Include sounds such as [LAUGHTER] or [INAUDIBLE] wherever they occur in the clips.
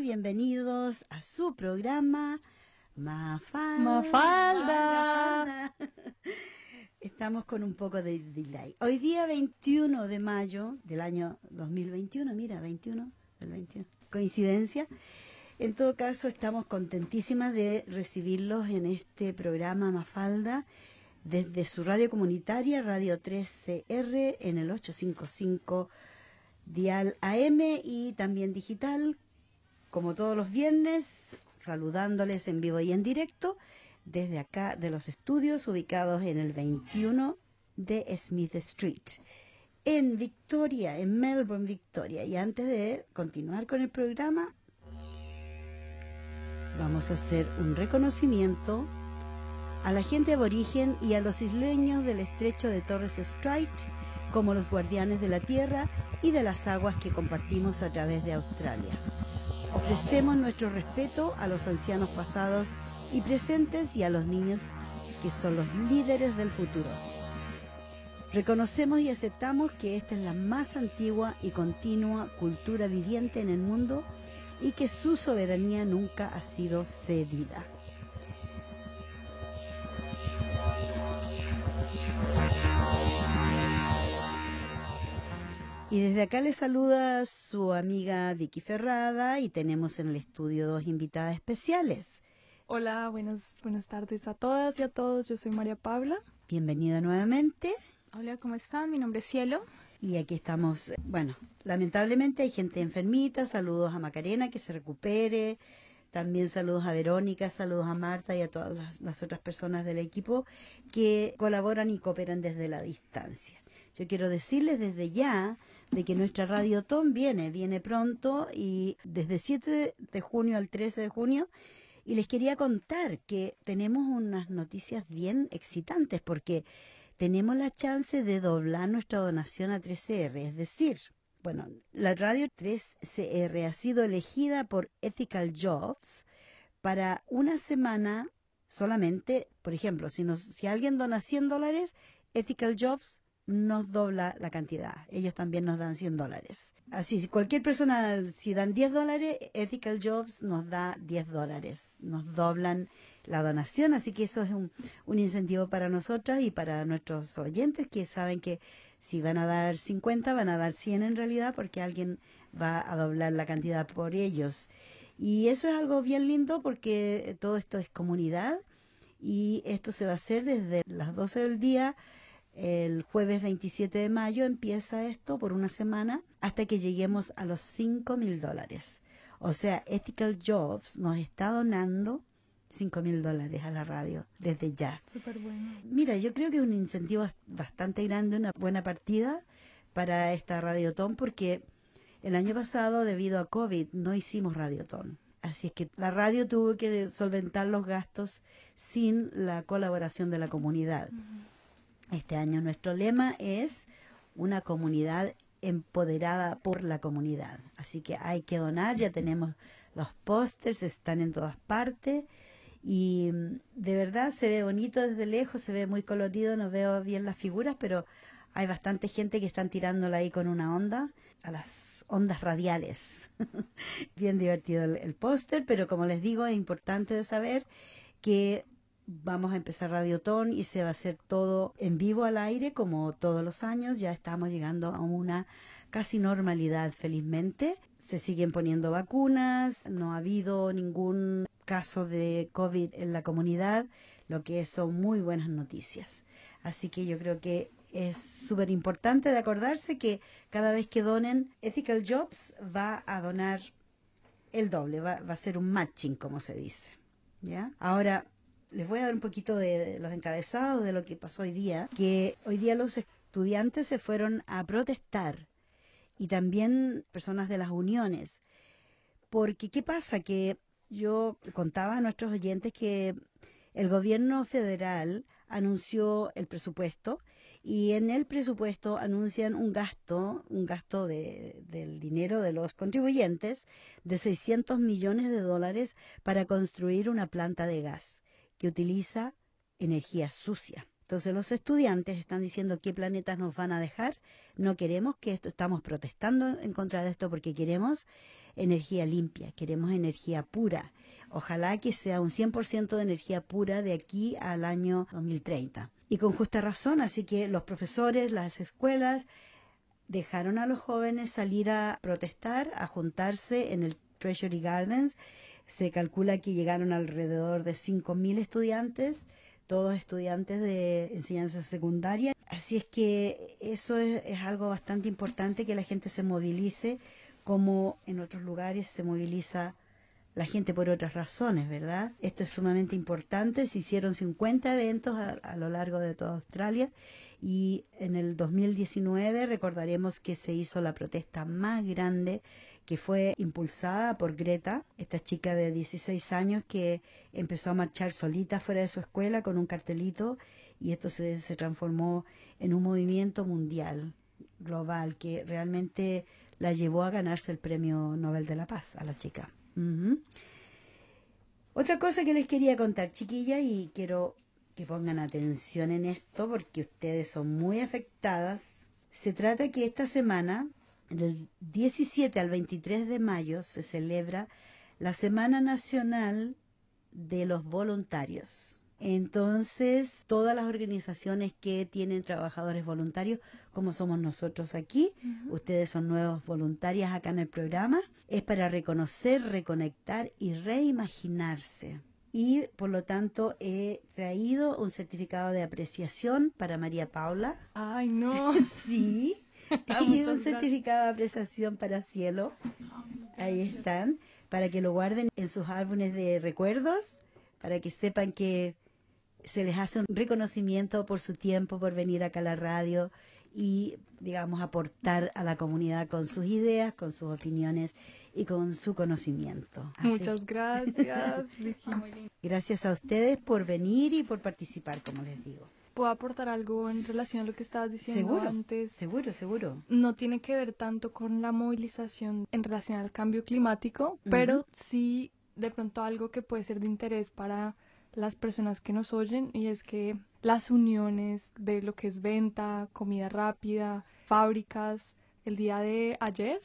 bienvenidos a su programa Mafalda. Mafalda. [LAUGHS] Estamos con un poco de delay. Hoy día 21 de mayo del año 2021, mira, 21 del 21. Coincidencia. En todo caso, estamos contentísimas de recibirlos en este programa Mafalda desde su radio comunitaria, Radio 3CR, en el 855 Dial AM y también digital, como todos los viernes, saludándoles en vivo y en directo desde acá de los estudios ubicados en el 21 de Smith Street, en Victoria, en Melbourne, Victoria. Y antes de continuar con el programa, vamos a hacer un reconocimiento a la gente aborigen y a los isleños del estrecho de Torres Strait como los guardianes de la tierra y de las aguas que compartimos a través de Australia. Ofrecemos nuestro respeto a los ancianos pasados y presentes y a los niños que son los líderes del futuro. Reconocemos y aceptamos que esta es la más antigua y continua cultura viviente en el mundo y que su soberanía nunca ha sido cedida. Y desde acá le saluda su amiga Vicky Ferrada y tenemos en el estudio dos invitadas especiales. Hola, buenas, buenas tardes a todas y a todos. Yo soy María Paula. Bienvenida nuevamente. Hola, ¿cómo están? Mi nombre es Cielo. Y aquí estamos, bueno, lamentablemente hay gente enfermita, saludos a Macarena, que se recupere, también saludos a Verónica, saludos a Marta y a todas las, las otras personas del equipo que colaboran y cooperan desde la distancia. Yo quiero decirles desde ya de que nuestra Radiotón viene, viene pronto y desde 7 de junio al 13 de junio. Y les quería contar que tenemos unas noticias bien excitantes porque tenemos la chance de doblar nuestra donación a 3CR, es decir, bueno, la radio 3CR ha sido elegida por Ethical Jobs para una semana solamente, por ejemplo, si, nos, si alguien dona 100 dólares, Ethical Jobs nos dobla la cantidad. Ellos también nos dan 100 dólares. Así, cualquier persona, si dan 10 dólares, Ethical Jobs nos da 10 dólares. Nos doblan la donación, así que eso es un, un incentivo para nosotras y para nuestros oyentes que saben que si van a dar 50, van a dar 100 en realidad porque alguien va a doblar la cantidad por ellos. Y eso es algo bien lindo porque todo esto es comunidad y esto se va a hacer desde las 12 del día el jueves 27 de mayo empieza esto por una semana hasta que lleguemos a los 5 mil dólares. O sea, Ethical Jobs nos está donando 5 mil dólares a la radio desde ya. Súper bueno. Mira, yo creo que es un incentivo bastante grande, una buena partida para esta Radiotón porque el año pasado, debido a COVID, no hicimos Radiotón. Así es que la radio tuvo que solventar los gastos sin la colaboración de la comunidad. Uh -huh. Este año nuestro lema es una comunidad empoderada por la comunidad. Así que hay que donar, ya tenemos los pósters, están en todas partes y de verdad se ve bonito desde lejos, se ve muy colorido, no veo bien las figuras, pero hay bastante gente que están tirándola ahí con una onda, a las ondas radiales. [LAUGHS] bien divertido el, el póster, pero como les digo, es importante saber que vamos a empezar Radiotón y se va a hacer todo en vivo al aire como todos los años. Ya estamos llegando a una casi normalidad, felizmente. Se siguen poniendo vacunas, no ha habido ningún caso de COVID en la comunidad, lo que son muy buenas noticias. Así que yo creo que es súper importante de acordarse que cada vez que donen, Ethical Jobs va a donar el doble, va, va a ser un matching, como se dice. ¿Ya? Ahora, les voy a dar un poquito de los encabezados de lo que pasó hoy día, que hoy día los estudiantes se fueron a protestar y también personas de las uniones. Porque, ¿qué pasa? Que yo contaba a nuestros oyentes que el gobierno federal anunció el presupuesto y en el presupuesto anuncian un gasto, un gasto de, del dinero de los contribuyentes de 600 millones de dólares para construir una planta de gas que utiliza energía sucia. Entonces los estudiantes están diciendo qué planetas nos van a dejar. No queremos que esto, estamos protestando en contra de esto porque queremos energía limpia, queremos energía pura. Ojalá que sea un 100% de energía pura de aquí al año 2030. Y con justa razón, así que los profesores, las escuelas, dejaron a los jóvenes salir a protestar, a juntarse en el Treasury Gardens. Se calcula que llegaron alrededor de 5.000 estudiantes, todos estudiantes de enseñanza secundaria. Así es que eso es, es algo bastante importante, que la gente se movilice como en otros lugares se moviliza la gente por otras razones, ¿verdad? Esto es sumamente importante. Se hicieron 50 eventos a, a, lo largo de toda Australia y en el 2019 recordaremos que se hizo la protesta más grande que fue impulsada por Greta, esta chica de 16 años que empezó a marchar solita fuera de su escuela con un cartelito y esto se, se transformó en un movimiento mundial, global, que realmente la llevó a ganarse el premio Nobel de la Paz a la chica. Otra cosa que les quería contar, chiquilla, y quiero que pongan atención en esto porque ustedes son muy afectadas. Se trata que esta semana, del 17 al 23 de mayo, se celebra la Semana Nacional de los Voluntarios. Entonces, todas las organizaciones que tienen trabajadores voluntarios, como somos nosotros aquí, uh -huh. ustedes son nuevos voluntarias acá en el programa, es para reconocer, reconectar y reimaginarse. Y por lo tanto he traído un certificado de apreciación para María Paula. Ay, no. [LAUGHS] sí. [LAUGHS] y un certificado de apreciación para Cielo. Ahí están, para que lo guarden en sus álbumes de recuerdos, para que sepan que se les hace un reconocimiento por su tiempo, por venir acá a la radio y, digamos, aportar a la comunidad con sus ideas, con sus opiniones y con su conocimiento. Así Muchas gracias. [LAUGHS] gracias a ustedes por venir y por participar, como les digo. ¿Puedo aportar algo en relación a lo que estabas diciendo seguro, antes? Seguro, seguro. No tiene que ver tanto con la movilización en relación al cambio climático, uh -huh. pero sí de pronto algo que puede ser de interés para las personas que nos oyen y es que las uniones de lo que es venta, comida rápida, fábricas, el día de ayer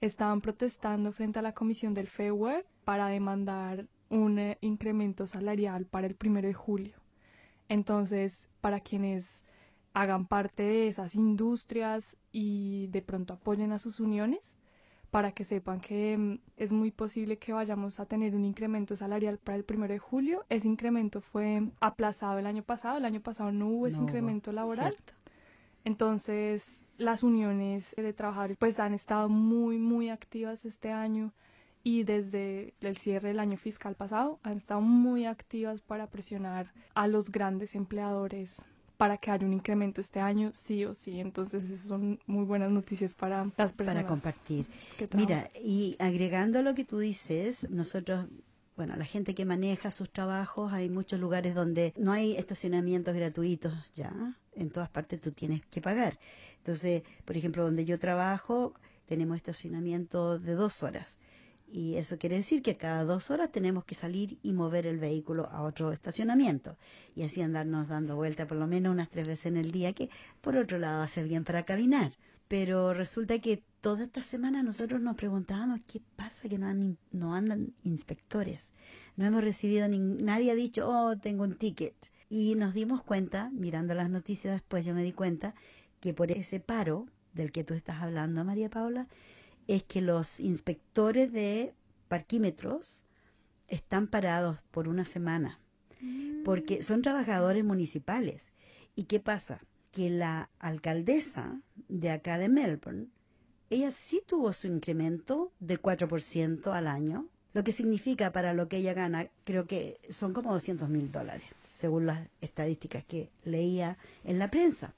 estaban protestando frente a la comisión del FEWER para demandar un eh, incremento salarial para el primero de julio. Entonces, para quienes hagan parte de esas industrias y de pronto apoyen a sus uniones, para que sepan que mm, es muy posible que vayamos a tener un incremento salarial para el primero de julio. Ese incremento fue aplazado el año pasado, el año pasado no hubo ese no incremento laboral. cierto. Entonces, las uniones de trabajadores pues han estado muy, muy activas este año y desde el cierre del año fiscal pasado han estado muy activas para presionar a los grandes empleadores para que haya un incremento este año, sí o sí. Entonces, esas son muy buenas noticias para las personas. Para compartir. que Mira, y agregando lo que tú dices, nosotros, bueno, la gente que maneja sus trabajos, hay muchos lugares donde no hay estacionamientos gratuitos ya. En todas partes tú tienes que pagar. Entonces, por ejemplo, donde yo trabajo, tenemos estacionamiento de dos horas. Y eso quiere decir que cada dos horas tenemos que salir y mover el vehículo a otro estacionamiento. Y así andarnos dando vuelta por lo menos unas tres veces en el día, que por otro lado hace bien para caminar. Pero resulta que toda esta semana nosotros nos preguntábamos qué pasa que no, han, no andan inspectores. No hemos recibido, ni, nadie ha dicho, oh, tengo un ticket. Y nos dimos cuenta, mirando las noticias después, yo me di cuenta que por ese paro del que tú estás hablando, María Paula, es que los inspectores de parquímetros están parados por una semana, porque son trabajadores municipales. ¿Y qué pasa? Que la alcaldesa de acá de Melbourne, ella sí tuvo su incremento de 4% al año, lo que significa para lo que ella gana, creo que son como 200 mil dólares, según las estadísticas que leía en la prensa.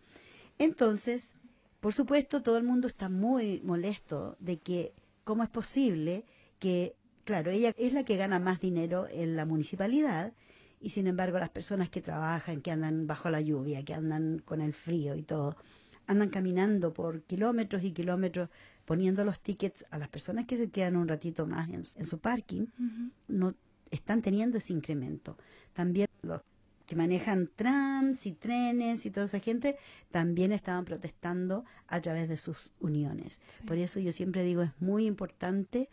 Entonces, por supuesto, todo el mundo está muy molesto de que cómo es posible que, claro, ella es la que gana más dinero en la municipalidad y sin embargo las personas que trabajan, que andan bajo la lluvia, que andan con el frío y todo, andan caminando por kilómetros y kilómetros poniendo los tickets a las personas que se quedan un ratito más en, en su parking, uh -huh. no están teniendo ese incremento. También los que manejan trams y trenes y toda esa gente también estaban protestando a través de sus uniones. Sí. Por eso yo siempre digo es muy importante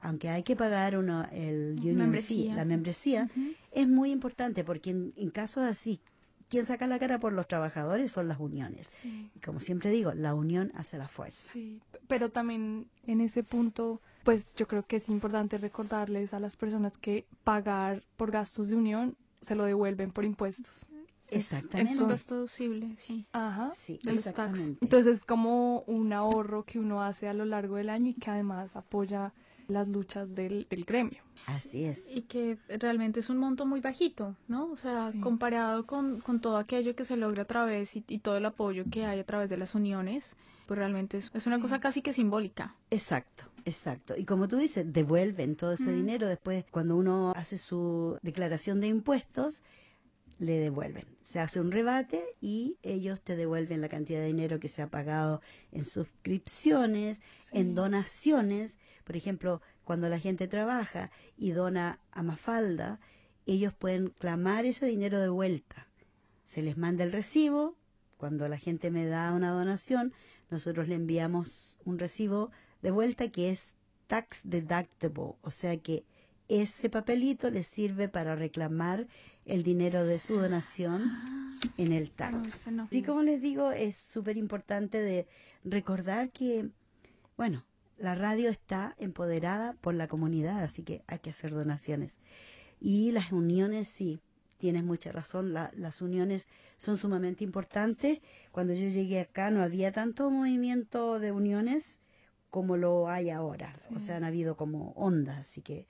aunque hay que pagar uno, el union Membresía. la membresía, es muy importante porque en, en casos así, quien saca la cara por los trabajadores son las uniones. Sí. Y como siempre digo, la unión hace la fuerza. Sí, pero también en ese punto, pues yo creo que es importante recordarles a las personas que pagar por gastos de unión se lo devuelven por impuestos. Exactamente. Es un gasto deducible, sí. Ajá. sí, de los tax. exactamente. Entonces es como un ahorro que uno hace a lo largo del año y que además apoya las luchas del, del gremio. Así es. Y que realmente es un monto muy bajito, ¿no? O sea, Sí. comparado con, con todo aquello que se logra a través y, y todo el apoyo que hay a través de las uniones, pues realmente es, es una Sí. cosa casi que simbólica. Exacto, exacto. Y como tú dices, devuelven todo ese Mm. dinero después cuando uno hace su declaración de impuestos, le devuelven. Se hace un rebate y ellos te devuelven la cantidad de dinero que se ha pagado en suscripciones, en donaciones. Por ejemplo, cuando la gente trabaja y dona a Mafalda, ellos pueden clamar ese dinero de vuelta. Se les manda el recibo. Cuando la gente me da una donación, nosotros le enviamos un recibo de vuelta que es tax deductible, o sea que ese papelito les sirve para reclamar el dinero de su donación en el tax. Así como les digo, es súper importante de recordar que, bueno, la radio está empoderada por la comunidad, así que hay que hacer donaciones. Y las uniones, sí, tienes mucha razón, la- las uniones son sumamente importantes. Cuando yo llegué acá no había tanto movimiento de uniones como lo hay ahora. O sea, han habido como ondas, así que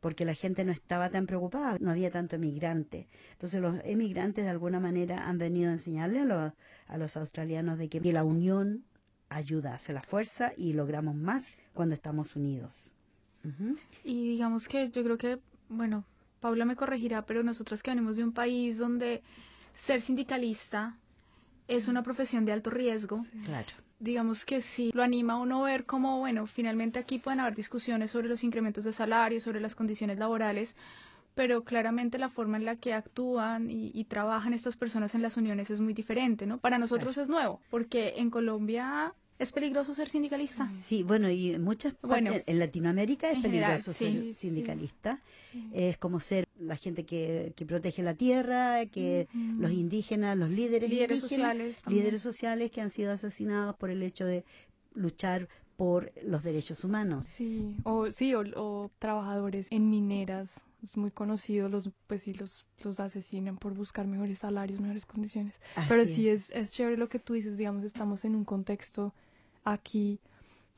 porque la gente no estaba tan preocupada, no había tanto emigrante. Entonces los emigrantes de alguna manera han venido a enseñarle a los, a los australianos de que la unión ayuda, hace la fuerza y logramos más cuando estamos unidos. Y digamos que yo creo que, bueno, Paula me corregirá, pero nosotras que venimos de un país donde ser sindicalista es una profesión de alto riesgo, Claro. digamos que sí lo anima a uno ver cómo, bueno, finalmente aquí pueden haber discusiones sobre los incrementos de salario, sobre las condiciones laborales, pero claramente la forma en la que actúan y, y trabajan estas personas en las uniones es muy diferente, ¿no? Para nosotros es nuevo, porque en Colombia es peligroso ser sindicalista. Sí, bueno, y en muchas partes, Bueno, en Latinoamérica es en general, peligroso sí, ser sindicalista. Sí. Es como ser la gente que, que protege la tierra, que los indígenas, los líderes, Líderes sociales también. líderes sociales que han sido asesinados por el hecho de luchar por los derechos humanos. Sí, o sí, o, o trabajadores en mineras, es muy conocido, los pues sí los los asesinan por buscar mejores salarios, mejores condiciones. Pero sí es. es chévere lo que tú dices, digamos, estamos en un contexto aquí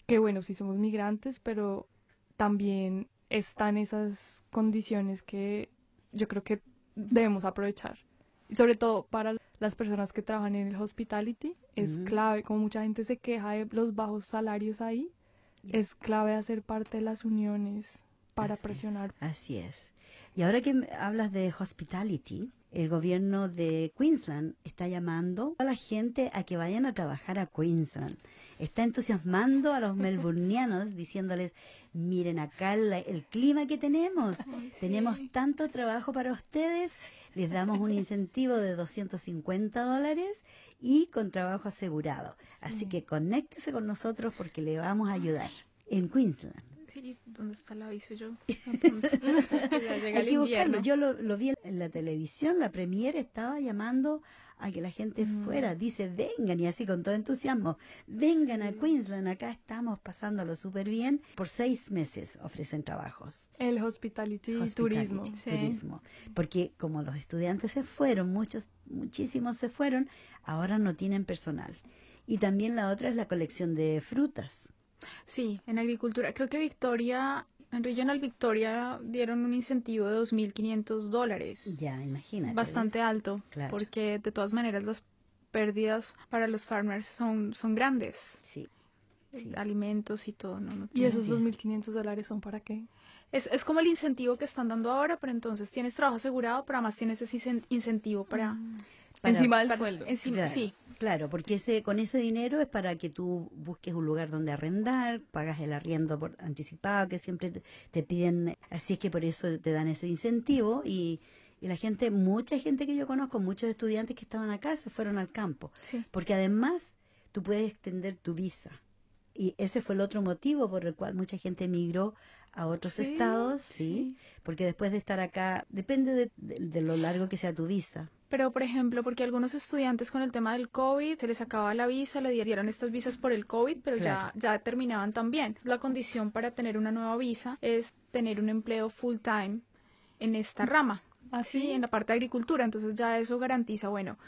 que bueno, sí somos migrantes, pero también están esas condiciones que yo creo que debemos aprovechar. Y sobre todo para las personas que trabajan en el hospitality, es clave, como mucha gente se queja de los bajos salarios ahí, es clave hacer parte de las uniones para Así es, presionar. así es. Y ahora que hablas de hospitality, el gobierno de Queensland está llamando a la gente a que vayan a trabajar a Queensland. Está entusiasmando a los [LAUGHS] melburnianos diciéndoles, miren acá la- el clima que tenemos. Tenemos tanto trabajo para ustedes. Les damos un incentivo de 250 dólares y con trabajo asegurado. Así que conéctese con nosotros porque le vamos a ayudar en Queensland. Sí, ¿dónde está el aviso yo? [LAUGHS] Hay que buscarlo. Yo lo, lo vi en la televisión, la premier estaba llamando a que la gente Mm. fuera. Dice, vengan, y así con todo entusiasmo, vengan a Queensland, acá estamos pasándolo súper bien. Por seis meses ofrecen trabajos. El hospitality, turismo. Sí. turismo. Porque como los estudiantes se fueron, muchos, muchísimos se fueron, ahora no tienen personal. Y también la otra es la colección de frutas. Sí, en agricultura. Creo que Victoria, en Regional Victoria dieron un incentivo de 2.500 dólares. Ya, imagínate. Bastante ¿ves? alto, Claro. porque de todas maneras las pérdidas para los farmers son, son grandes. Sí. sí. Alimentos y todo, ¿no? No ¿Y esos Sí. 2.500 dólares son para qué? Es, es como el incentivo que están dando ahora, pero entonces tienes trabajo asegurado, pero además tienes ese incen- incentivo para... Para- Encima del para- sueldo. encima- Claro, Sí, Claro, porque ese, con ese dinero es para que tú busques un lugar donde arrendar, pagas el arriendo por anticipado que siempre te, te piden, así es que por eso te dan ese incentivo. Y, y la gente, mucha gente que yo conozco, muchos estudiantes que estaban acá se fueron al campo, sí. porque además tú puedes extender tu visa. Y ese fue el otro motivo por el cual mucha gente emigró a otros Sí, estados, sí, porque después de estar acá, depende de, de- de lo largo que sea tu visa. Pero, por ejemplo, porque algunos estudiantes con el tema del COVID se les acababa la visa, le dieron estas visas por el COVID, pero Claro. ya, ya terminaban también. La condición para tener una nueva visa es tener un empleo full time en esta rama, ¿Así? así en la parte de agricultura. Entonces ya eso garantiza, bueno,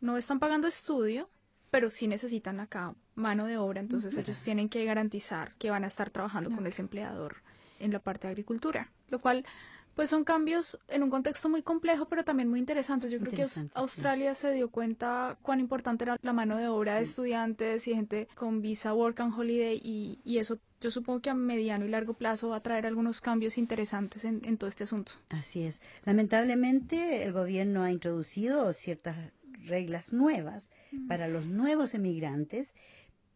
no están pagando estudio, pero sí necesitan acá mano de obra, entonces ellos tienen que garantizar que van a estar trabajando con ese empleador en la parte de agricultura, lo cual pues son cambios en un contexto muy complejo, pero también muy interesantes. Yo creo que sí. Australia se dio cuenta cuán importante era la mano de obra de estudiantes y gente con visa work and holiday y, y eso yo supongo que a mediano y largo plazo va a traer algunos cambios interesantes en, en todo este asunto. Así es. Lamentablemente el gobierno ha introducido ciertas reglas nuevas para los nuevos emigrantes,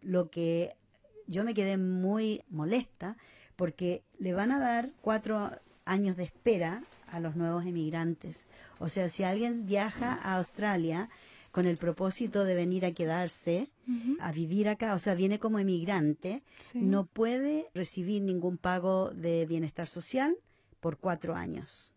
lo que yo me quedé muy molesta porque le van a dar cuatro años de espera a los nuevos emigrantes. O sea, si alguien viaja a Australia con el propósito de venir a quedarse, a vivir acá, o sea, viene como emigrante, Sí. no puede recibir ningún pago de bienestar social por cuatro años.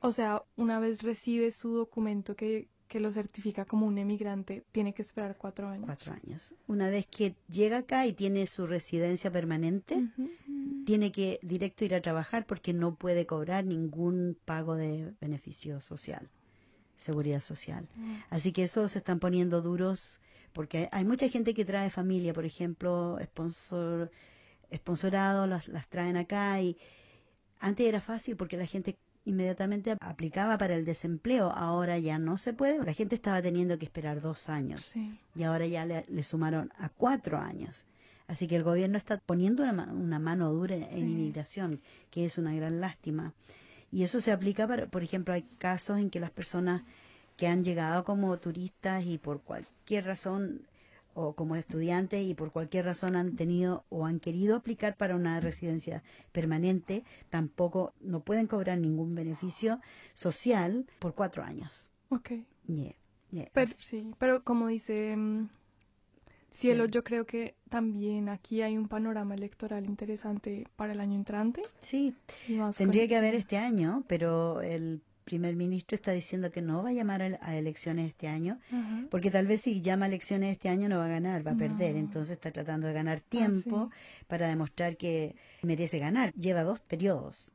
O sea, una vez recibe su documento que, que lo certifica como un emigrante, tiene que esperar cuatro años. Cuatro años. Una vez que llega acá y tiene su residencia permanente, tiene que directo ir a trabajar porque no puede cobrar ningún pago de beneficio social, seguridad social. Así que eso se están poniendo duros porque hay mucha gente que trae familia, por ejemplo, sponsor, sponsorado, las, las traen acá y antes era fácil porque la gente inmediatamente aplicaba para el desempleo, ahora ya no se puede, la gente estaba teniendo que esperar dos años Sí. y ahora ya le, le sumaron a cuatro años. Así que el gobierno está poniendo una, una mano dura en, inmigración, que es una gran lástima. Y eso se aplica, para, por ejemplo, hay casos en que las personas que han llegado como turistas y por cualquier razón, o como estudiantes y por cualquier razón han tenido o han querido aplicar para una residencia permanente, tampoco no pueden cobrar ningún beneficio social por cuatro años. Ok. Yeah, yeah. Pero, sí, pero como dice mm, Cielo, Sí. yo creo que también aquí hay un panorama electoral interesante para el año entrante. Sí, Tendría que haber este año, pero el primer ministro está diciendo que no va a llamar a, a elecciones este año, porque tal vez si llama a elecciones este año no va a ganar, va a perder. Entonces está tratando de ganar tiempo sí. para demostrar que merece ganar. Lleva dos periodos.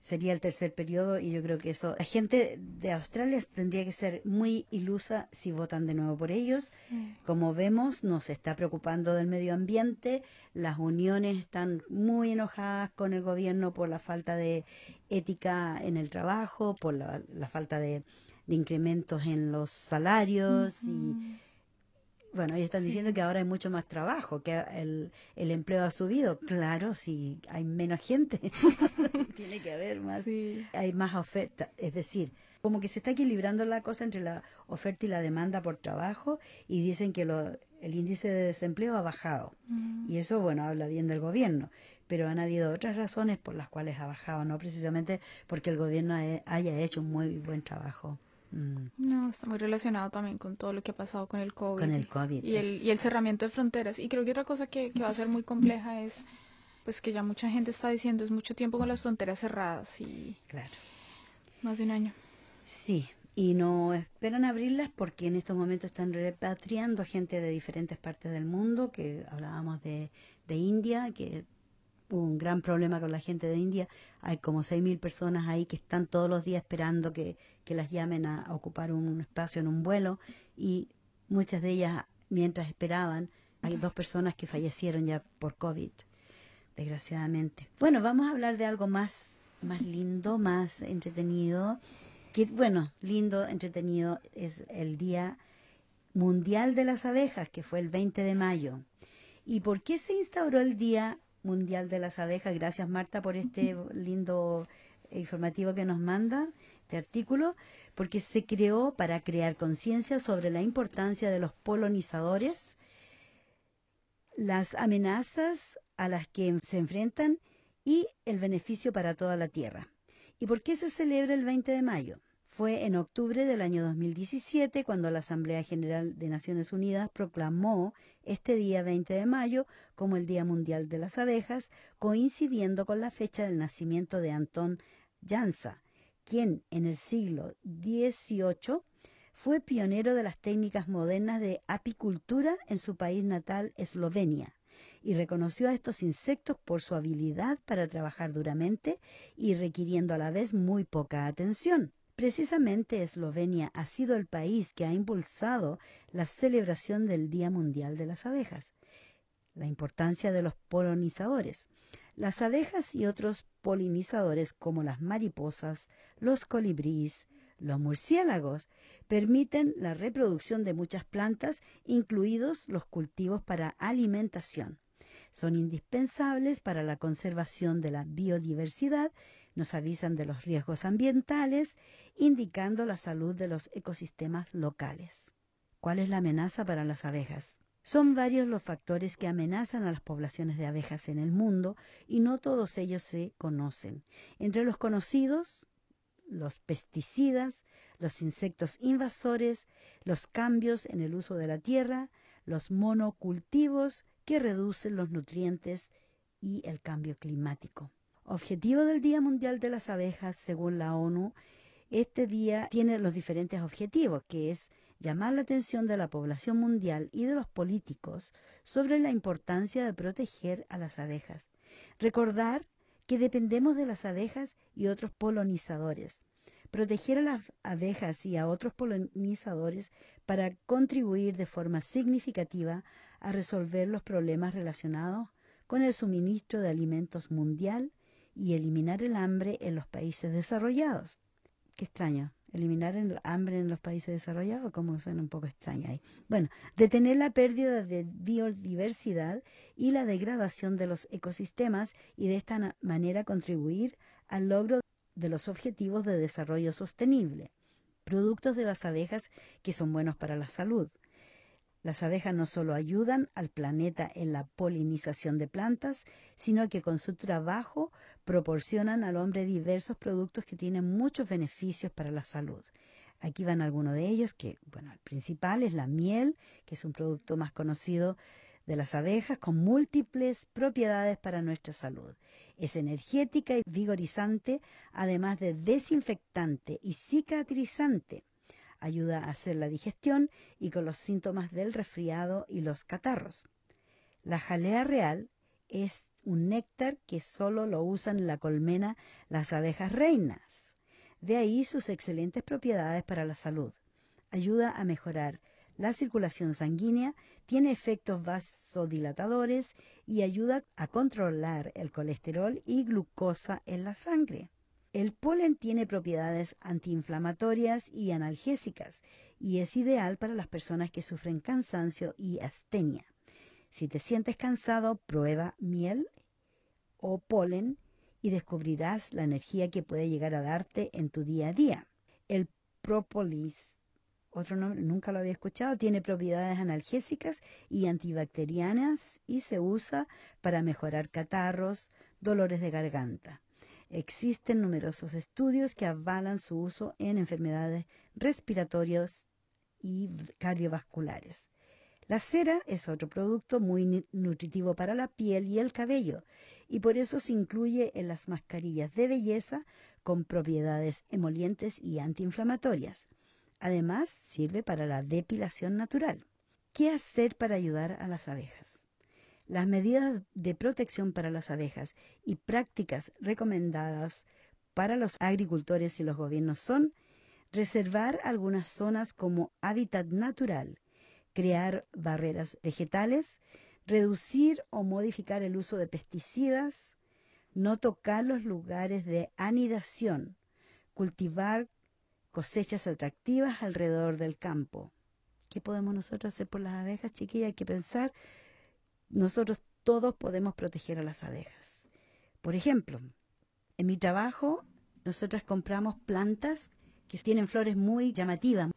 Sería el tercer periodo y yo creo que eso, la gente de Australia tendría que ser muy ilusa si votan de nuevo por ellos. Sí. Como vemos, nos está preocupando del medio ambiente, las uniones están muy enojadas con el gobierno por la falta de ética en el trabajo, por la, la falta de, de incrementos en los salarios y bueno, ellos están Sí. diciendo que ahora hay mucho más trabajo, que el, el empleo ha subido. Claro, si hay menos gente, [LAUGHS] tiene que haber más Sí. hay más oferta, es decir, como que se está equilibrando la cosa entre la oferta y la demanda por trabajo y dicen que lo- el índice de desempleo ha bajado. Y eso, bueno, habla bien del gobierno, pero han habido otras razones por las cuales ha bajado, no precisamente porque el gobierno ha- haya hecho un muy buen trabajo. Mm, No, está muy relacionado también con todo lo que ha pasado con el COVID. Con el COVID, Y el, es- y el cerramiento de fronteras. Y creo que otra cosa que, que va a ser muy compleja es, pues que ya mucha gente está diciendo, es mucho tiempo con las fronteras cerradas y claro. más de un año. Sí, y no esperan abrirlas porque en estos momentos están repatriando gente de diferentes partes del mundo, que hablábamos de, de India, que un gran problema con la gente de India. Hay como 6.000 personas ahí que están todos los días esperando que, que las llamen a, ocupar un espacio en un vuelo y muchas de ellas, mientras esperaban, hay dos personas que fallecieron ya por COVID, desgraciadamente. Bueno, vamos a hablar de algo más, más lindo, más entretenido que bueno, lindo, entretenido, es el Día Mundial de las Abejas, que fue el 20 de mayo. ¿Y por qué se instauró el Día Mundial de las Abejas? Gracias Marta por este lindo informativo que nos manda, este artículo, porque se creó para crear conciencia sobre la importancia de los polinizadores, las amenazas a las que se enfrentan y el beneficio para toda la tierra. ¿Y por qué se celebra el 20 de mayo? Fue en octubre del año 2017 cuando la Asamblea General de Naciones Unidas proclamó este día 20 de mayo como el Día Mundial de las Abejas, coincidiendo con la fecha del nacimiento de Anton Jansa, quien en el siglo XVIII fue pionero de las técnicas modernas de apicultura en su país natal, Eslovenia, y reconoció a estos insectos por su habilidad para trabajar duramente y requiriendo a la vez muy poca atención. Precisamente Eslovenia ha sido el país que ha impulsado la celebración del Día Mundial de las Abejas. La importancia de los polinizadores. Las abejas y otros polinizadores como las mariposas, los colibríes, los murciélagos permiten la reproducción de muchas plantas, incluidos los cultivos para alimentación. Son indispensables para la conservación de la biodiversidad, nos avisan de los riesgos ambientales, indicando la salud de los ecosistemas locales. ¿Cuál es la amenaza para las abejas? Son varios los factores que amenazan a las poblaciones de abejas en el mundo y no todos ellos se conocen. Entre los conocidos, los pesticidas, los insectos invasores, los cambios en el uso de la tierra, los monocultivos que reducen los nutrientes y el cambio climático. Objetivo del Día Mundial de las Abejas, según la ONU, este día tiene los diferentes objetivos, que es llamar la atención de la población mundial y de los políticos sobre la importancia de proteger a las abejas. Recordar que dependemos de las abejas y otros polinizadores. Proteger a las abejas y a otros polinizadores para contribuir de forma significativa a resolver los problemas relacionados con el suministro de alimentos mundial y eliminar el hambre en los países desarrollados. Qué extraño, eliminar el hambre en los países desarrollados, como suena un poco extraño ahí. Bueno, detener la pérdida de biodiversidad y la degradación de los ecosistemas y de esta manera contribuir al logro de los objetivos de desarrollo sostenible. Productos de las abejas que son buenos para la salud. Las abejas no solo ayudan al planeta en la polinización de plantas, sino que con su trabajo proporcionan al hombre diversos productos que tienen muchos beneficios para la salud. Aquí van algunos de ellos, que, bueno, el principal es la miel, que es un producto más conocido de las abejas con múltiples propiedades para nuestra salud. Es energética y vigorizante, además de desinfectante y cicatrizante ayuda a hacer la digestión y con los síntomas del resfriado y los catarros. La jalea real es un néctar que solo lo usan en la colmena las abejas reinas. De ahí sus excelentes propiedades para la salud. Ayuda a mejorar la circulación sanguínea, tiene efectos vasodilatadores y ayuda a controlar el colesterol y glucosa en la sangre. El polen tiene propiedades antiinflamatorias y analgésicas y es ideal para las personas que sufren cansancio y astenia. Si te sientes cansado, prueba miel o polen y descubrirás la energía que puede llegar a darte en tu día a día. El propolis, otro nombre, nunca lo había escuchado, tiene propiedades analgésicas y antibacterianas y se usa para mejorar catarros, dolores de garganta. Existen numerosos estudios que avalan su uso en enfermedades respiratorias y cardiovasculares. La cera es otro producto muy nutritivo para la piel y el cabello y por eso se incluye en las mascarillas de belleza con propiedades emolientes y antiinflamatorias. Además, sirve para la depilación natural. ¿Qué hacer para ayudar a las abejas? Las medidas de protección para las abejas y prácticas recomendadas para los agricultores y los gobiernos son reservar algunas zonas como hábitat natural, crear barreras vegetales, reducir o modificar el uso de pesticidas, no tocar los lugares de anidación, cultivar cosechas atractivas alrededor del campo. ¿Qué podemos nosotros hacer por las abejas, chiquillas? Hay que pensar nosotros todos podemos proteger a las abejas. Por ejemplo, en mi trabajo nosotros compramos plantas que tienen flores muy llamativas,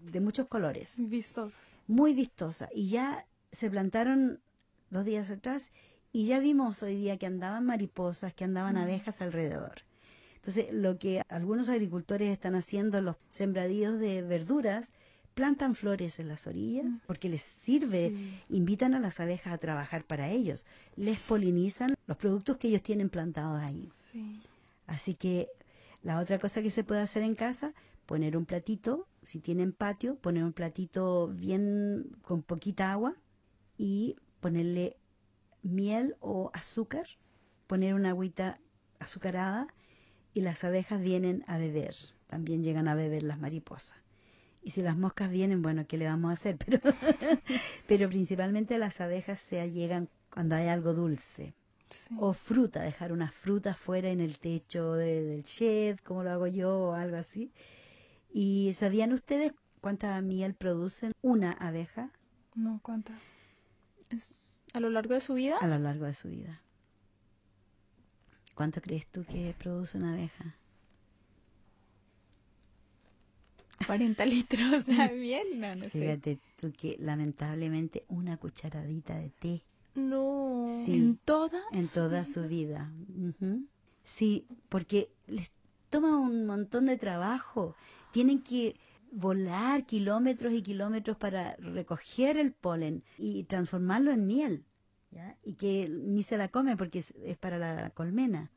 de muchos colores. Vistosas. Muy vistosas. Y ya se plantaron dos días atrás y ya vimos hoy día que andaban mariposas, que andaban mm. abejas alrededor. Entonces, lo que algunos agricultores están haciendo, los sembradíos de verduras, plantan flores en las orillas Mm. porque les sirve, invitan a las abejas a trabajar para ellos, les polinizan los productos que ellos tienen plantados ahí. Sí. Así que la otra cosa que se puede hacer en casa, poner un platito, si tienen patio, poner un platito bien con poquita agua y ponerle miel o azúcar, poner una agüita azucarada y las abejas vienen a beber. También llegan a beber las mariposas. Y si las moscas vienen, bueno, ¿qué le vamos a hacer? [LAUGHS] Pero, pero principalmente las abejas se allegan cuando hay algo dulce. sí. O fruta, dejar una fruta fuera en el techo de- del shed, como lo hago yo, o algo así. ¿Y sabían ustedes cuánta miel producen una abeja No, ¿cuánta? Es- A lo largo de su vida, a lo largo de su vida? ¿Cuánto crees tú que produce una abeja? 40 litros de miel, no, no sé. Fíjate tú que lamentablemente una cucharadita de té No. Sí. En toda en su toda vida. su vida. Ujú. Sí, porque les toma un montón de trabajo. Tienen que volar kilómetros y kilómetros para recoger el polen y transformarlo en miel. ¿ya? Y que ni se la comen porque es, es para la colmena.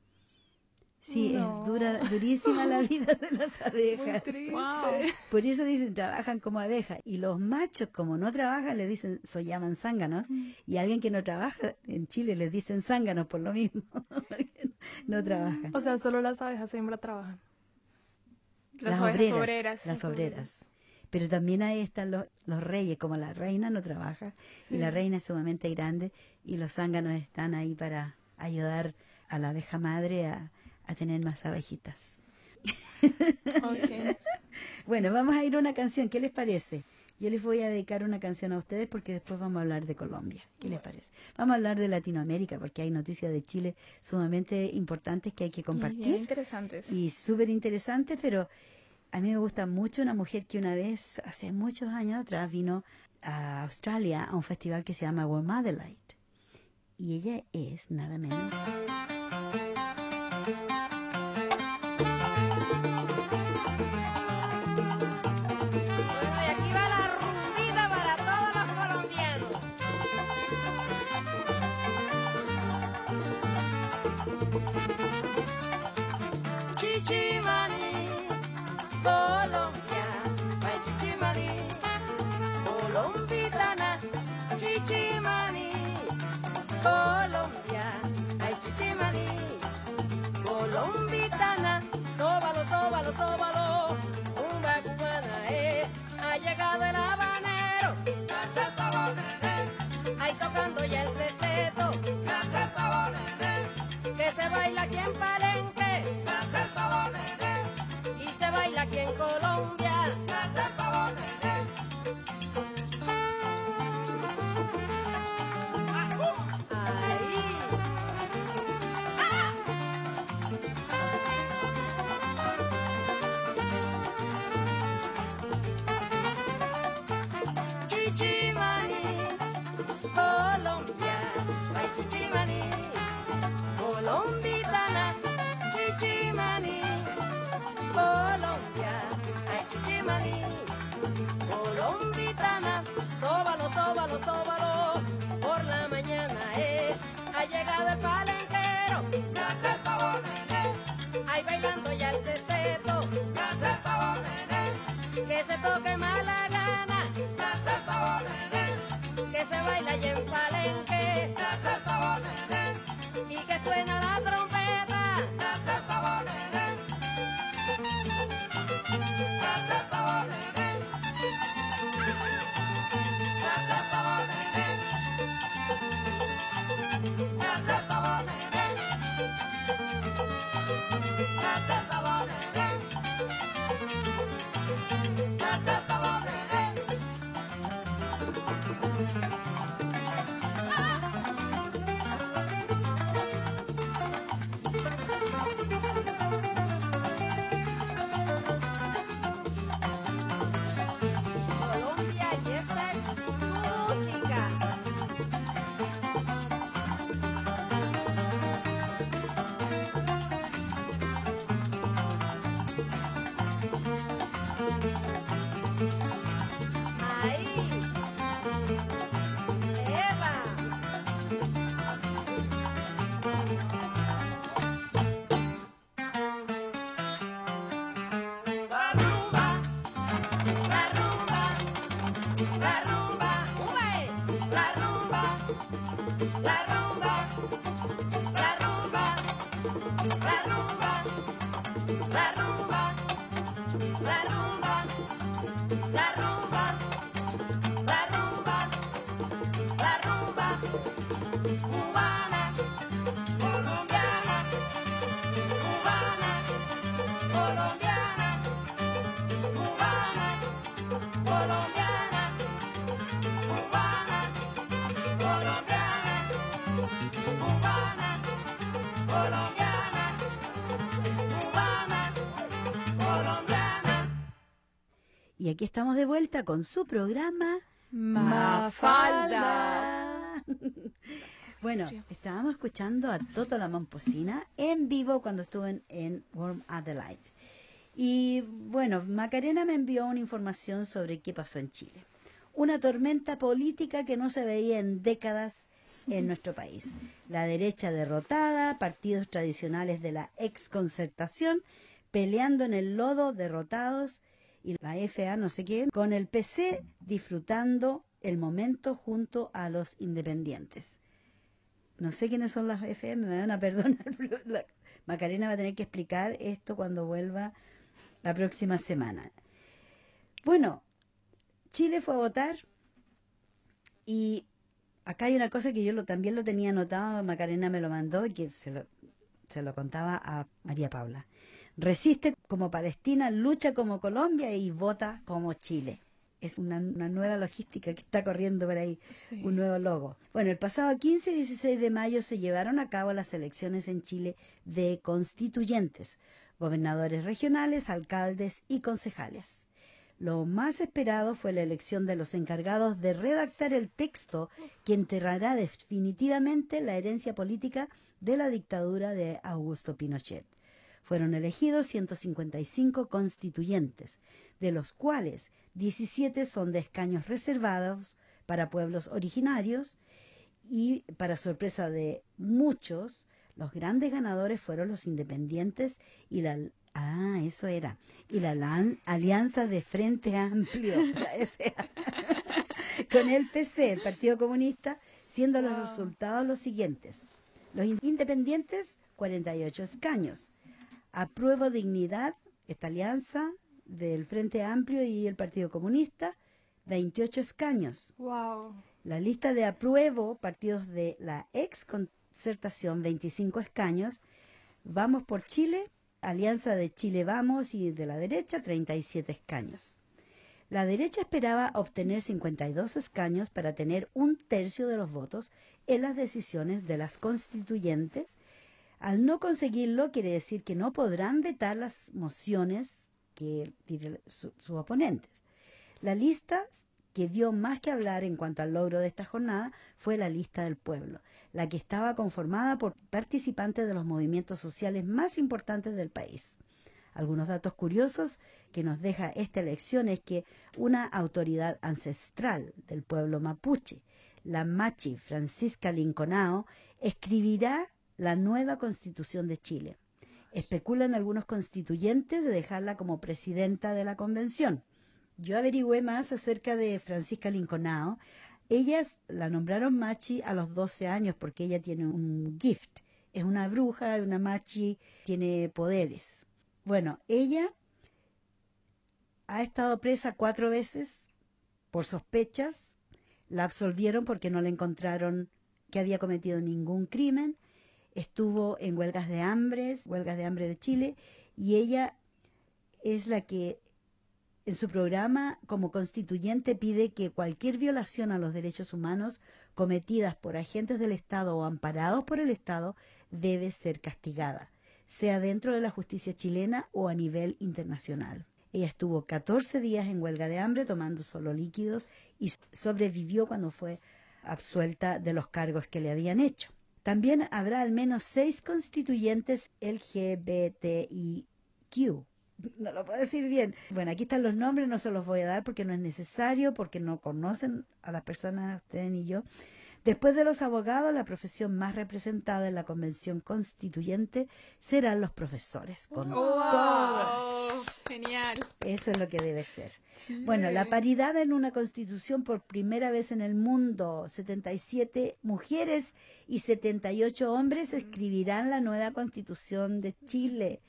Sí, No. es dura, durísima la [LAUGHS] vida de las abejas. Wow. Por eso dicen trabajan como abejas. Y los machos, como no trabajan, les dicen, se llaman zánganos. Y alguien que no trabaja, en Chile les dicen zánganos por lo mismo. [LAUGHS] no trabajan. O sea, solo las abejas hembra trabajan. Las, obreras, obreras. Las obreras. Pero también ahí están los, los reyes, como la reina no trabaja, y la reina es sumamente grande, y los zánganos están ahí para ayudar a la abeja madre a, a tener más abejitas. [LAUGHS] Bueno, vamos a ir a una canción, ¿qué les parece? Yo les voy a dedicar una canción a ustedes porque después vamos a hablar de Colombia. ¿Qué les parece? Vamos a hablar de Latinoamérica porque hay noticias de Chile sumamente importantes que hay que Y bien compartir interesantes. y súper interesantes, pero a mí me gusta mucho una mujer que una vez, hace muchos años atrás, vino a Australia a un festival que se llama World Motherlight. Y ella es nada menos se baila aquí en Palenque, y se baila aquí en Colombia. That Y aquí estamos de vuelta con su programa Mafalda. [LAUGHS] bueno, estábamos escuchando a Toto la Momposina en vivo cuando estuvo en, en Warm Adelaide. Y bueno, Macarena me envió una información sobre qué pasó en Chile. Una tormenta política que no se veía en décadas en nuestro país. La derecha derrotada, partidos tradicionales de la exconcertación peleando en el lodo, derrotados, y la FA no sé qué, con el PC disfrutando el momento junto a los independientes. No sé quiénes son las FM, me van a perdonar, [LAUGHS] pero la- Macarena va a tener que explicar esto cuando vuelva la próxima semana. Bueno, Chile fue a votar y acá hay una cosa que yo lo, también lo tenía anotado, Macarena me lo mandó y que se lo, se lo contaba a María Paula. Resiste como Palestina, lucha como Colombia y vota como Chile. Es una, una nueva logística que está corriendo por ahí, Sí. un nuevo logo. Bueno, el pasado 15 y 16 de mayo se llevaron a cabo las elecciones en Chile de constituyentes, gobernadores regionales, alcaldes y concejales. Lo más esperado fue la elección de los encargados de redactar el texto que enterrará definitivamente la herencia política de la dictadura de Augusto Pinochet. Fueron elegidos 155 constituyentes, de los cuales 17 son de escaños reservados para pueblos originarios y, para sorpresa de muchos, los grandes ganadores fueron los independientes y la ah eso era y la alianza de Frente Amplio. [LAUGHS] [LAUGHS] La FA, con el PC el Partido Comunista siendo los resultados los siguientes. Los in- independientes 48 escaños apruebo dignidad esta alianza del Frente Amplio y el Partido Comunista 28 escaños Wow. la lista de apruebo, partidos de la ex concertación, 25 escaños. Vamos por Chile, Alianza de Chile Vamos y de la derecha, 37 escaños. La derecha esperaba obtener 52 escaños para tener un tercio de los votos en las decisiones de las constituyentes. Al no conseguirlo, quiere decir que no podrán vetar las mociones que tiene su- sus oponentes. La lista que dio más que hablar en cuanto al logro de esta jornada fue la lista del pueblo, la que estaba conformada por participantes de los movimientos sociales más importantes del país. Algunos datos curiosos que nos deja esta elección es que una autoridad ancestral del pueblo mapuche, la Machi Francisca Linconao, escribirá la nueva constitución de Chile. Especulan algunos constituyentes de dejarla como presidenta de la convención. Yo averigüé más acerca de Francisca Linconao. Ellas la nombraron Machi a los 12 años porque ella tiene un gift. Es una bruja, una Machi, tiene poderes. Bueno, ella ha estado presa cuatro veces por sospechas. La absolvieron porque no le encontraron que había cometido ningún crimen. Estuvo en huelgas de hambre, huelgas de hambre de Chile, y ella es la que en su programa como constituyente pide que cualquier violación a los derechos humanos cometidas por agentes del Estado o amparados por el Estado debe ser castigada, sea dentro de la justicia chilena o a nivel internacional. Ella estuvo 14 días en huelga de hambre tomando solo líquidos y sobrevivió cuando fue absuelta de los cargos que le habían hecho. También habrá al menos seis constituyentes LGBTIQ no lo puedo decir bien. Bueno, aquí están los nombres, no se los voy a dar porque no es necesario, porque no conocen a las personas, ustedes ni yo. Después de los abogados, la profesión más representada en la convención constituyente serán los profesores. Con. Genial. Eso es lo que debe ser. Bueno, la paridad en una constitución por primera vez en el mundo. 77 mujeres y 78 hombres escribirán la nueva constitución de Chile.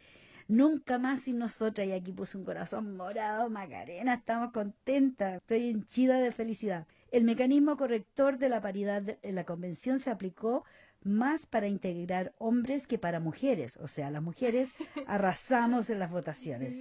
Nunca más sin nosotras. Y aquí puse un corazón morado, Macarena. Estamos contentas. Estoy henchida de felicidad. El mecanismo corrector de la paridad en la convención se aplicó más para integrar hombres que para mujeres. O sea, las mujeres [LAUGHS] arrasamos en las votaciones.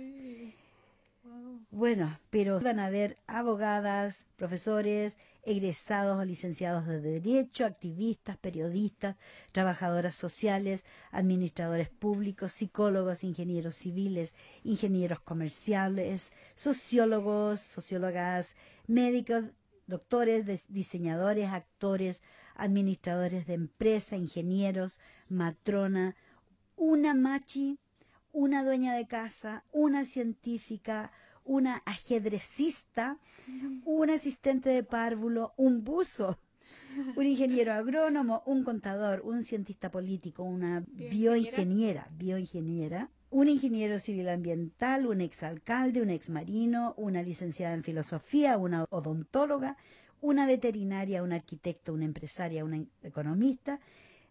Bueno, pero van a haber abogadas, profesores, egresados o licenciados de Derecho, activistas, periodistas, trabajadoras sociales, administradores públicos, psicólogos, ingenieros civiles, ingenieros comerciales, sociólogos, sociólogas, médicos, doctores, diseñadores, actores, administradores de empresa, ingenieros, matrona, una machi, una dueña de casa, una científica, una ajedrecista, un asistente de párvulo, un buzo, [LAUGHS] un ingeniero agrónomo, un contador, un cientista político, una bioingeniera, bioingeniera, un ingeniero civil ambiental, un exalcalde, un exmarino, una licenciada en filosofía, una odontóloga, una veterinaria, un arquitecto, una empresaria, una economista,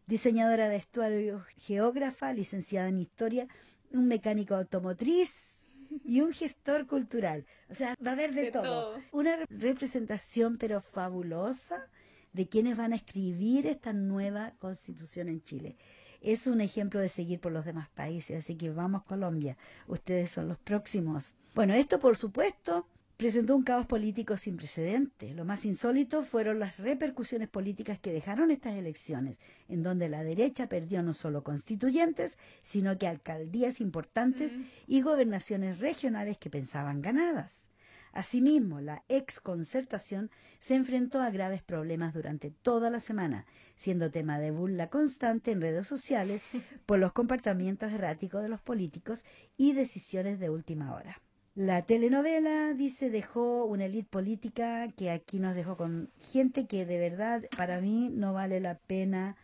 diseñadora de estuarios, geógrafa, licenciada en historia, un mecánico automotriz y un gestor cultural. O sea, va a haber de, todo. Una representación pero fabulosa de quienes van a escribir esta nueva constitución en Chile. Es un ejemplo de seguir por los demás países, así que vamos Colombia, ustedes son los próximos. Bueno, esto por supuesto presentó un caos político sin precedentes. Lo más insólito fueron las repercusiones políticas que dejaron estas elecciones, en donde la derecha perdió no solo constituyentes, sino que alcaldías importantes y gobernaciones regionales que pensaban ganadas. Asimismo, la exconcertación se enfrentó a graves problemas durante toda la semana, siendo tema de burla constante en redes sociales por los comportamientos erráticos de los políticos y decisiones de última hora. La telenovela, dice, dejó una élite política que aquí nos dejó con gente que de verdad para mí no vale la pena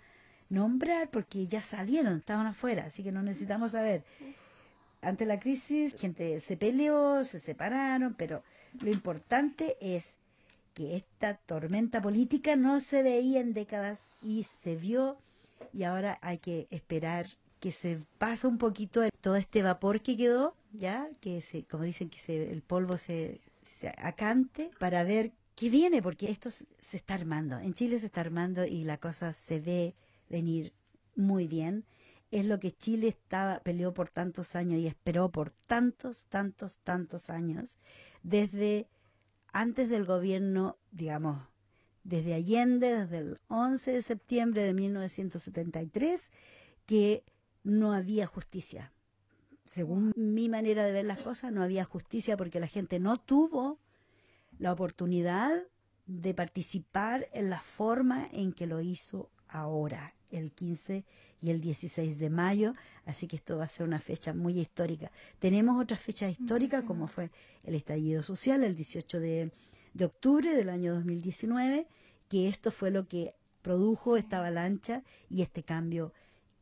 nombrar porque ya salieron, estaban afuera, así que no necesitamos saber. Ante la crisis, gente se peleó, se separaron, pero lo importante es que esta tormenta política no se veía en décadas y se vio y ahora hay que esperar que se pase un poquito todo este vapor que quedó ya que se, como dicen que se, el polvo se, se acante para ver qué viene, porque esto se está armando. En Chile se está armando y la cosa se ve venir muy bien. Es lo que Chile estaba, peleó por tantos años y esperó por tantos, tantos, tantos años, desde antes del gobierno, digamos, desde Allende, desde el 11 de septiembre de 1973, que no había justicia. Según mi manera de ver las cosas, no había justicia porque la gente no tuvo la oportunidad de participar en la forma en que lo hizo ahora, el 15 y el 16 de mayo, así que esto va a ser una fecha muy histórica. Tenemos otras fechas históricas, como fue el estallido social, el 18 de, octubre del año 2019, que esto fue lo que produjo esta avalancha y este cambio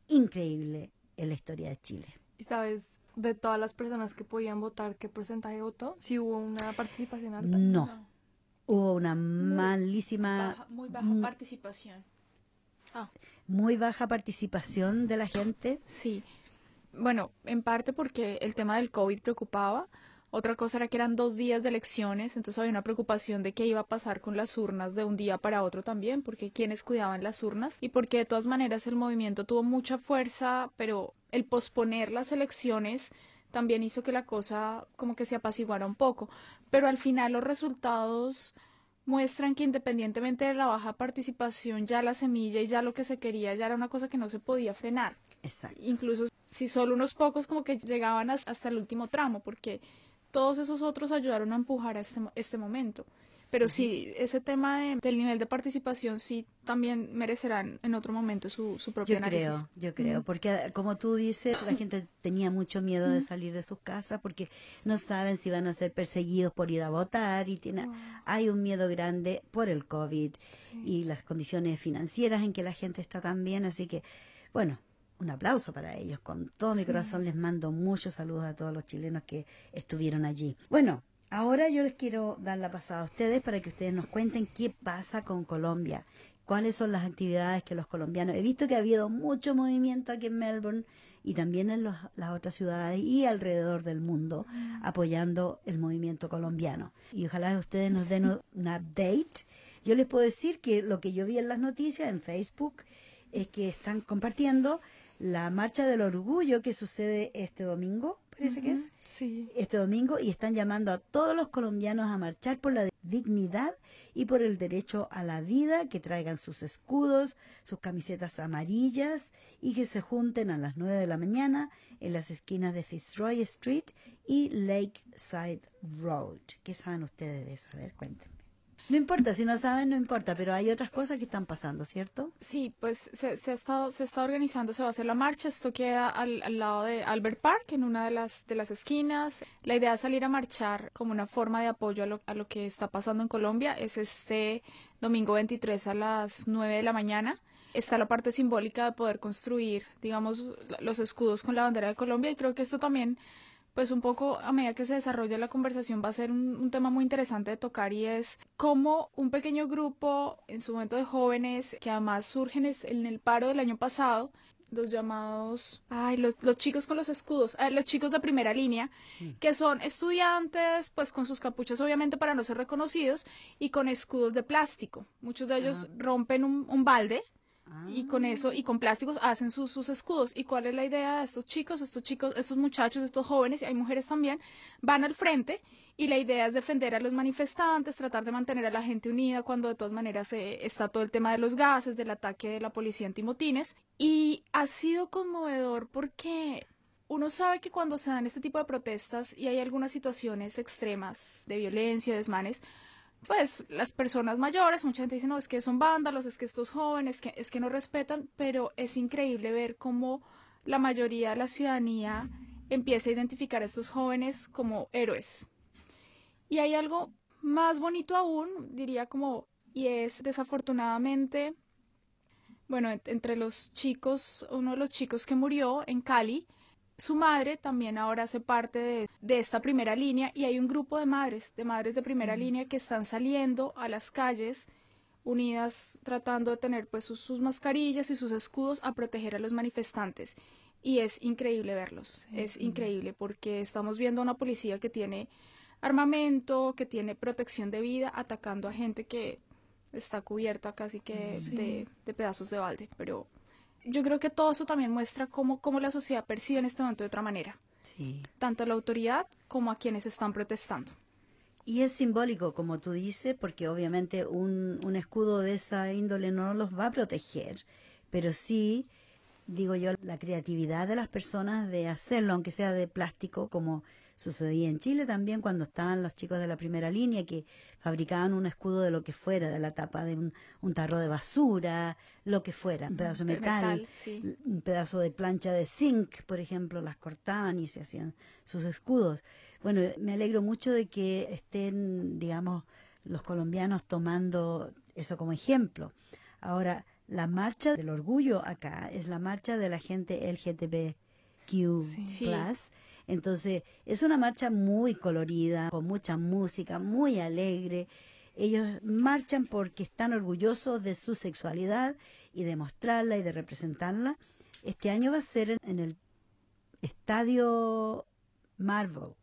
increíble en la historia de Chile. ¿Y sabes de todas las personas que podían votar qué porcentaje votó? ¿Si hubo una participación alta? No. Hubo una malísima... muy baja participación. Ah. Muy baja participación de la gente. Sí. Bueno, en parte porque el tema del COVID preocupaba. Otra cosa era que eran dos días de elecciones, entonces había una preocupación de qué iba a pasar con las urnas de un día para otro también, porque quienes cuidaban las urnas y porque de todas maneras el movimiento tuvo mucha fuerza, pero el posponer las elecciones también hizo que la cosa como que se apaciguara un poco, pero al final los resultados muestran que independientemente de la baja participación, ya la semilla y ya lo que se quería ya era una cosa que no se podía frenar. Exacto. Incluso si solo unos pocos como que llegaban hasta el último tramo, porque todos esos otros ayudaron a empujar a este, este momento. Pero sí, ese tema del nivel de participación sí también merecerán en otro momento su, su propio yo Creo, yo creo, porque ah, como tú dices, la [CLEARS THROAT] gente tenía mucho miedo de salir de sus casas porque no saben si van a ser perseguidos por ir a votar y tiene, hay un miedo grande por el COVID y las condiciones financieras en que la gente está también, así que, bueno, un aplauso para ellos. Con todo mi corazón les mando muchos saludos a todos los chilenos que estuvieron allí. Bueno, Ahora yo les quiero dar la pasada a ustedes para que ustedes nos cuenten qué pasa con Colombia, cuáles son las actividades que los colombianos. He visto que ha habido mucho movimiento aquí en Melbourne y también en las otras ciudades y alrededor del mundo apoyando el movimiento colombiano. Y ojalá ustedes nos den [LAUGHS] un update. Yo les puedo decir que lo que yo vi en las noticias en Facebook es que están compartiendo la marcha del orgullo que sucede este domingo parece que es, este domingo, y están llamando a todos los colombianos a marchar por la dignidad y por el derecho a la vida, que traigan sus escudos, sus camisetas amarillas y que se junten a las 9 de la mañana en las esquinas de Fitzroy Street y Lakeside Road. ¿Qué saben ustedes de eso? A ver, cuéntenme. No importa, si no saben, no importa, pero hay otras cosas que están pasando, ¿cierto? Sí, pues se, ha estado se está organizando, se va a hacer la marcha, esto queda al, lado de Albert Park, en una de las, de las esquinas. La idea es salir a marchar como una forma de apoyo a lo, a lo que está pasando en Colombia. Es este domingo 23 a las 9 de la mañana está la parte simbólica de poder construir, digamos, los escudos con la bandera de Colombia y creo que esto también pues un poco a medida que se desarrolla la conversación va a ser un, tema muy interesante de tocar y es cómo un pequeño grupo en su momento de jóvenes que además surgen en el paro del año pasado los llamados, ay, los, los chicos con los escudos, eh, los chicos de primera línea, mm. que son estudiantes, pues con sus capuchas obviamente para no ser reconocidos y con escudos de plástico. Muchos de ellos rompen un, un balde y con eso, y con plásticos, hacen sus, sus escudos. ¿Y cuál es la idea de estos chicos, estos chicos, estos muchachos, estos jóvenes, y hay mujeres también, van al frente y la idea es defender a los manifestantes, tratar de mantener a la gente unida cuando de todas maneras eh, está todo el tema de los gases, del ataque de la policía antimotines. Y ha sido conmovedor porque uno sabe que cuando se dan este tipo de protestas y hay algunas situaciones extremas de violencia, de desmanes, pues las personas mayores, mucha gente dice, no, es que son vándalos, es que estos jóvenes, es que no respetan, pero es increíble ver cómo la mayoría de la ciudadanía empieza a identificar a estos jóvenes como héroes. Y hay algo más bonito aún, diría como, y es desafortunadamente, bueno, entre los chicos, uno de los chicos que murió en Cali, su madre también ahora hace parte de, esta primera línea y hay un grupo de madres, de madres de primera línea que están saliendo a las calles unidas tratando de tener pues sus, mascarillas y sus escudos a proteger a los manifestantes. Y es increíble verlos, es increíble porque estamos viendo a una policía que tiene armamento, que tiene protección de vida, atacando a gente que está cubierta casi que de, de pedazos de balde, pero yo creo que todo eso también muestra cómo, cómo la sociedad percibe en este momento de otra manera. Sí. Tanto a la autoridad como a quienes están protestando. Y es simbólico, como tú dices, porque obviamente un, un escudo de esa índole no los va a proteger, pero sí, digo yo, la creatividad de las personas de hacerlo, aunque sea de plástico, como Sucedía en Chile también cuando estaban los chicos de la primera línea que fabricaban un escudo de lo que fuera, de la tapa de un, tarro de basura, lo que fuera, un pedazo de metal, un pedazo de plancha de zinc, por ejemplo, las cortaban y se hacían sus escudos. Bueno, me alegro mucho de que estén, digamos, los colombianos tomando eso como ejemplo. Ahora, la marcha del orgullo acá es la marcha de la gente LGTBQ+. Entonces, es una marcha muy colorida, con mucha música, muy alegre. Ellos marchan porque están orgullosos de su sexualidad y de mostrarla y de representarla. Este año va a ser en el estadio Marvel,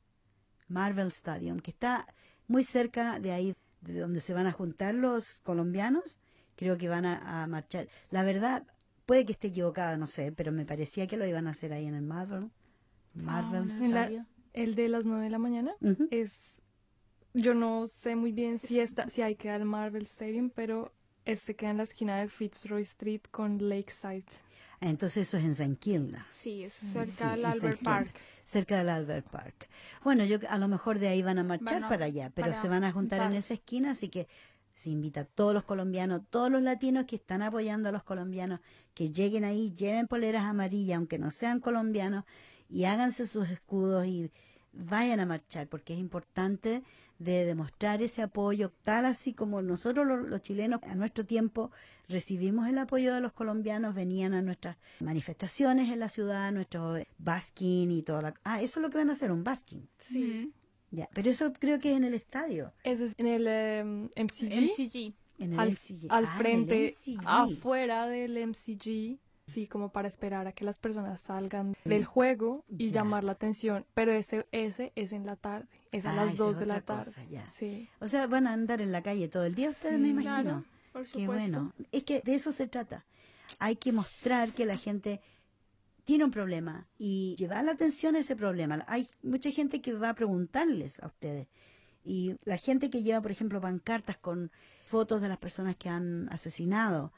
Marvel Stadium, que está muy cerca de ahí, de donde se van a juntar los colombianos. Creo que van a, marchar. La verdad, puede que esté equivocada, no sé, pero me parecía que lo iban a hacer ahí en el Marvel. Marvel ah, el de las 9 de la mañana es yo no sé muy bien si está si hay que ir al Marvel Stadium pero este queda en la esquina de Fitzroy Street con Lakeside Entonces eso es en San Kilda. Sí, es Sí, cerca del Albert Park. Cerca del Albert Park. Bueno, yo a lo mejor de ahí van a marchar Van a- para allá, pero para se van a juntar en esa esquina, así que se invita a todos los colombianos, todos los latinos que están apoyando a los colombianos, que lleguen ahí, lleven poleras amarillas, aunque no sean colombianos, y háganse sus escudos y vayan a marchar, porque es importante de demostrar ese apoyo, tal así como nosotros los, los chilenos a nuestro tiempo recibimos el apoyo de los colombianos, venían a nuestras manifestaciones en la ciudad, nuestro basking y todo. La, ah, eso es lo que van a hacer, un basking. Sí. Ya, pero eso creo que es en el estadio, es en el em, MCG. MCG. en el al, MCG. al Ah, frente, MCG. afuera del MCG, sí, como para esperar a que las personas salgan del juego y Ya. llamar la atención. Pero ese, ese es en la tarde, es a Ah, las esa 2 es de la tarde. cosa, ya. Sí. O sea, van a andar en la calle todo el día ustedes, me imagino. Claro, por Qué bueno. Es que de eso se trata. Hay que mostrar que la gente tiene un problema y llevar la atención a ese problema. Hay mucha gente que va a preguntarles a ustedes. Y la gente que lleva, por ejemplo, pancartas con fotos de las personas que han asesinado.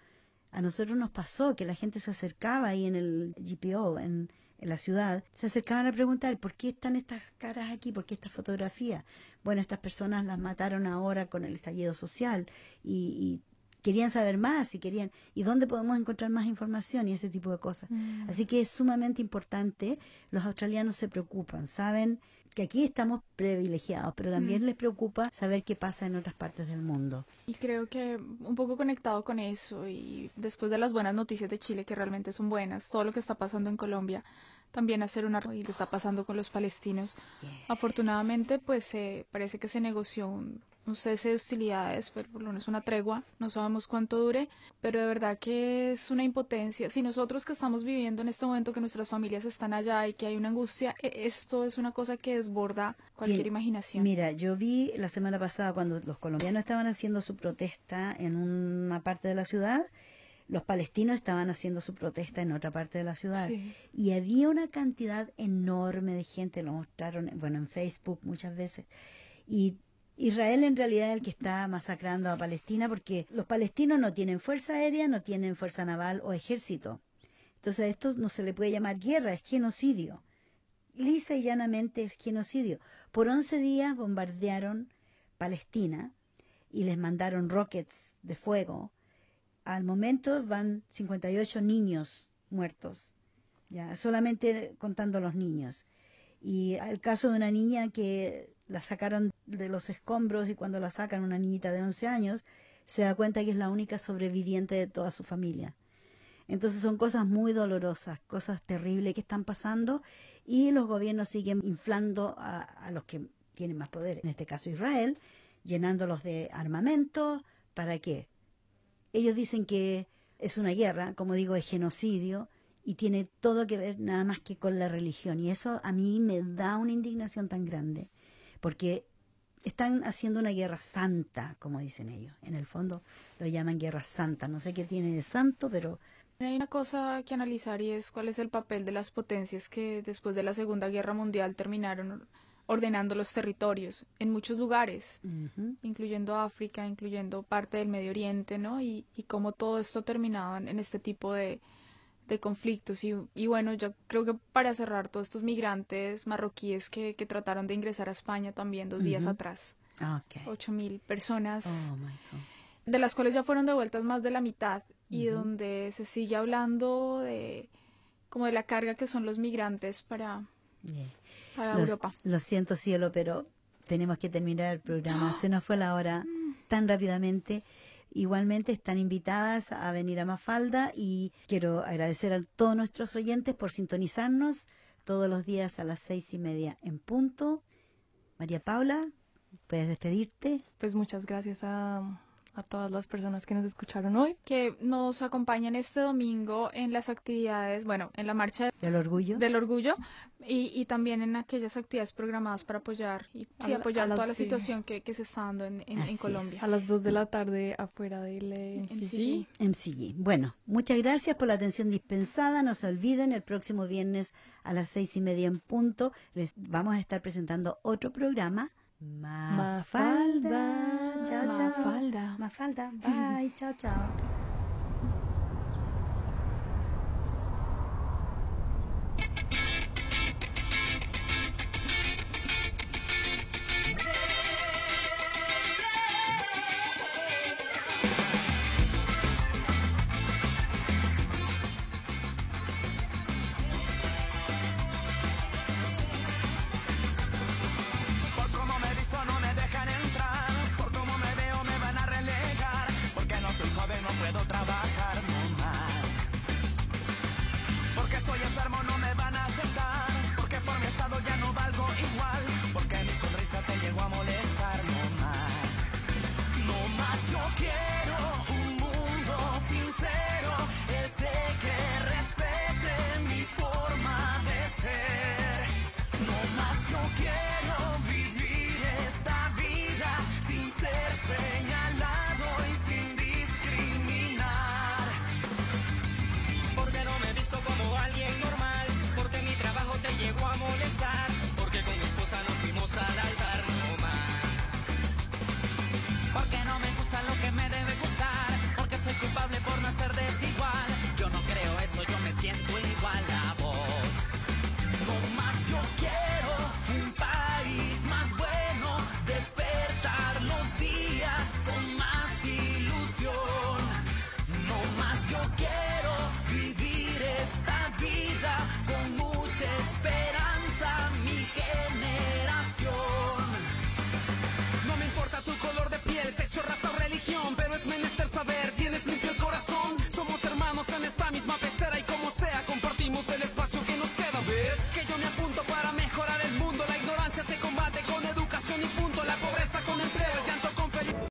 A nosotros nos pasó que la gente se acercaba ahí en el GPO, en, en la ciudad, se acercaban a preguntar por qué están estas caras aquí, por qué estas fotografías. Bueno, estas personas las mataron ahora con el estallido social y, y querían saber más y querían y dónde podemos encontrar más información y ese tipo de cosas. Así que es sumamente importante. Los australianos se preocupan, saben que aquí estamos privilegiados, pero también les preocupa saber qué pasa en otras partes del mundo. Y creo que un poco conectado con eso y después de las buenas noticias de Chile, que realmente son buenas, todo lo que está pasando en Colombia, también hacer una y que está pasando con los palestinos. Afortunadamente, pues eh, parece que se negoció un, un cese de hostilidades, pero por lo menos una tregua, no sabemos cuánto dure, pero de verdad que es una impotencia. Si nosotros que estamos viviendo en este momento, que nuestras familias están allá y que hay una angustia, e- esto es una cosa que desborda cualquier imaginación. Mira, yo vi la semana pasada cuando los colombianos estaban haciendo su protesta en una parte de la ciudad, los palestinos estaban haciendo su protesta en otra parte de la ciudad. Sí. Y había una cantidad enorme de gente, lo mostraron, bueno, en Facebook muchas veces. Y Israel en realidad es el que está masacrando a Palestina porque los palestinos no tienen fuerza aérea, no tienen fuerza naval o ejército. Entonces a esto no se le puede llamar guerra, es genocidio. Lisa y llanamente es genocidio. Por 11 días bombardearon Palestina y les mandaron rockets de fuego. Al momento van 58 niños muertos, ya solamente contando los niños. Y el caso de una niña que la sacaron de los escombros y cuando la sacan una niñita de 11 años, se da cuenta que es la única sobreviviente de toda su familia. Entonces son cosas muy dolorosas, cosas terribles que están pasando y los gobiernos siguen inflando a, a los que tienen más poder, en este caso Israel, llenándolos de armamento. ¿Para qué? Ellos dicen que es una guerra, como digo, es genocidio y tiene todo que ver nada más que con la religión. Y eso a mí me da una indignación tan grande, porque están haciendo una guerra santa, como dicen ellos. En el fondo lo llaman guerra santa. No sé qué tiene de santo, pero Hay una cosa que analizar y es cuál es el papel de las potencias que después de la Segunda Guerra Mundial terminaron ordenando los territorios en muchos lugares, incluyendo África, incluyendo parte del Medio Oriente, ¿no? Y, y cómo todo esto terminaba en este tipo de, de conflictos. Y, y bueno, yo creo que para cerrar, todos estos migrantes marroquíes que, que trataron de ingresar a España también dos días atrás, ok. ocho mil personas Oh, de las cuales ya fueron devueltas más de la mitad y donde se sigue hablando de como de la carga que son los migrantes para, Yeah. para Los- Europa. Lo siento, cielo, pero tenemos que terminar el programa. [GASPS] Se nos fue la hora tan rápidamente. Igualmente están invitadas a venir a Mafalda y quiero agradecer a todos nuestros oyentes por sintonizarnos todos los días a las seis y media en punto. María Paula, puedes despedirte. Pues muchas gracias a, a todas las personas que nos escucharon hoy. Que nos acompañan este domingo en las actividades, bueno, en la marcha Del orgullo. del orgullo y, y también en aquellas actividades programadas para apoyar y sí, A- apoyar las- toda la sí. situación que, que se está dando en, en- en Así es. Colombia. A las 2 de la tarde afuera del eh, MCG. MCG. MCG. Bueno, muchas gracias por la atención dispensada. No se olviden, el próximo viernes a las seis y media en punto les vamos a estar presentando otro programa. Mafalda. Chao, chao. Mafalda. Mafalda. Bye. chao, chao.